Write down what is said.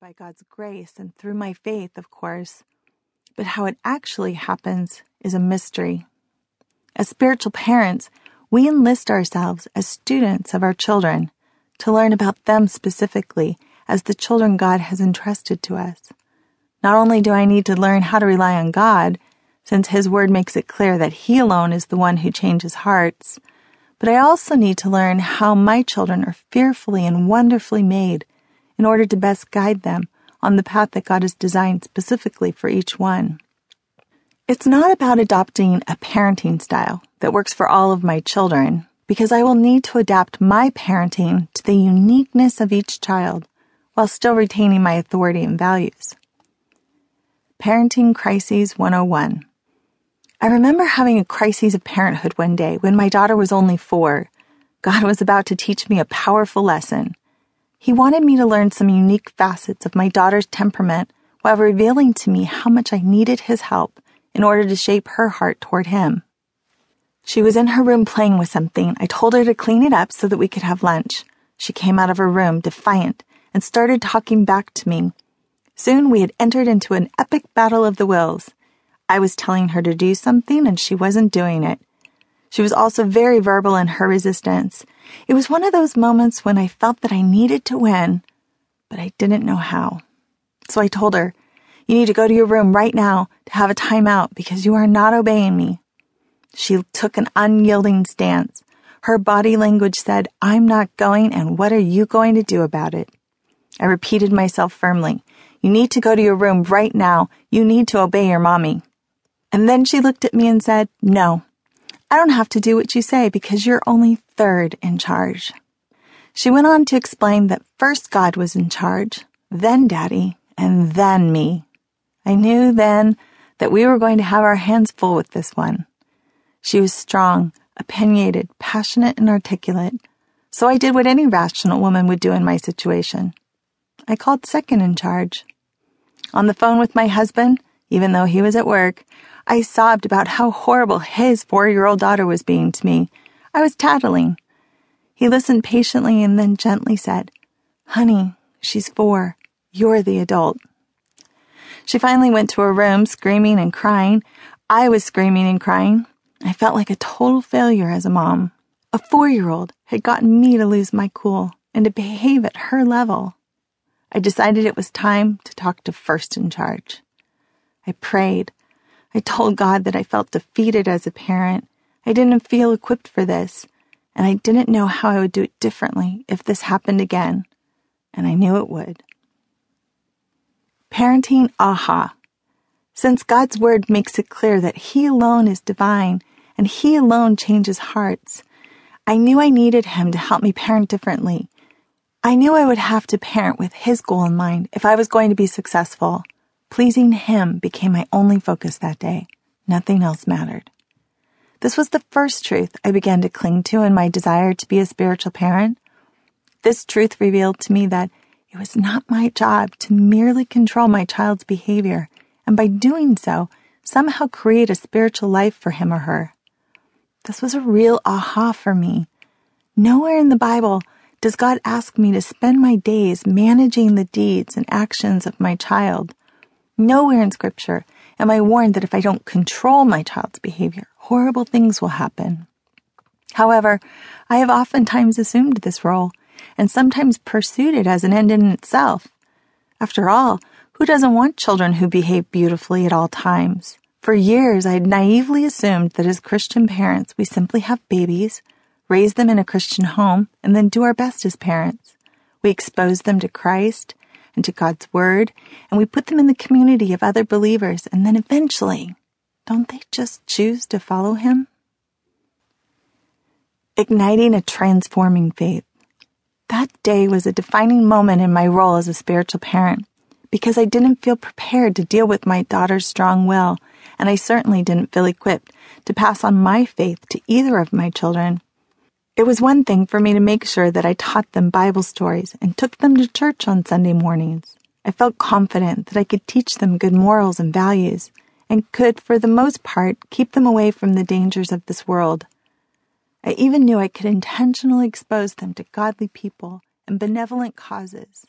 by God's grace and through my faith, of course. But how it actually happens is a mystery. As spiritual parents, we enlist ourselves as students of our children to learn about them specifically as the children God has entrusted to us. Not only do I need to learn how to rely on God, since His Word makes it clear that He alone is the one who changes hearts, but I also need to learn how my children are fearfully and wonderfully made in order to best guide them on the path that God has designed specifically for each one. It's not about adopting a parenting style that works for all of my children, because I will need to adapt my parenting to the uniqueness of each child while still retaining my authority and values. Parenting Crises 101 I remember having a crisis of parenthood one day when my daughter was only four. God was about to teach me a powerful lesson. He wanted me to learn some unique facets of my daughter's temperament while revealing to me how much I needed his help in order to shape her heart toward him. She was in her room playing with something. I told her to clean it up so that we could have lunch. She came out of her room defiant and started talking back to me. Soon we had entered into an epic battle of the wills. I was telling her to do something and she wasn't doing it. She was also very verbal in her resistance. It was one of those moments when I felt that I needed to win, but I didn't know how. So I told her, You need to go to your room right now to have a timeout because you are not obeying me. She took an unyielding stance. Her body language said, I'm not going, and what are you going to do about it? I repeated myself firmly. You need to go to your room right now. You need to obey your mommy. And then she looked at me and said, No, I don't have to do what you say because you're only third in charge. She went on to explain that first God was in charge, then Daddy, and then me. I knew then that we were going to have our hands full with this one. She was strong, opinionated, passionate, and articulate, so I did what any rational woman would do in my situation. I called second in charge. On the phone with my husband, even though he was at work, I sobbed about how horrible his four year old daughter was being to me. I was tattling. He listened patiently and then gently said, Honey, she's four. You're the adult. She finally went to her room screaming and crying. I was screaming and crying. I felt like a total failure as a mom. A four year old had gotten me to lose my cool and to behave at her level. I decided it was time to talk to first in charge. I prayed. I told God that I felt defeated as a parent. I didn't feel equipped for this, and I didn't know how I would do it differently if this happened again, and I knew it would. Parenting aha. Since God's word makes it clear that He alone is divine and He alone changes hearts, I knew I needed Him to help me parent differently. I knew I would have to parent with His goal in mind if I was going to be successful. Pleasing Him became my only focus that day. Nothing else mattered. This was the first truth I began to cling to in my desire to be a spiritual parent. This truth revealed to me that it was not my job to merely control my child's behavior and by doing so, somehow create a spiritual life for him or her. This was a real aha for me. Nowhere in the Bible does God ask me to spend my days managing the deeds and actions of my child. Nowhere in scripture am I warned that if I don't control my child's behavior, horrible things will happen. However, I have oftentimes assumed this role and sometimes pursued it as an end in itself. After all, who doesn't want children who behave beautifully at all times? For years, I had naively assumed that as Christian parents, we simply have babies, raise them in a Christian home, and then do our best as parents. We expose them to Christ and to God's Word, and we put them in the community of other believers, and then eventually, don't they just choose to follow Him? Igniting a transforming faith. That day was a defining moment in my role as a spiritual parent because I didn't feel prepared to deal with my daughter's strong will, and I certainly didn't feel equipped to pass on my faith to either of my children. It was one thing for me to make sure that I taught them Bible stories and took them to church on Sunday mornings. I felt confident that I could teach them good morals and values and could, for the most part, keep them away from the dangers of this world. I even knew I could intentionally expose them to godly people and benevolent causes.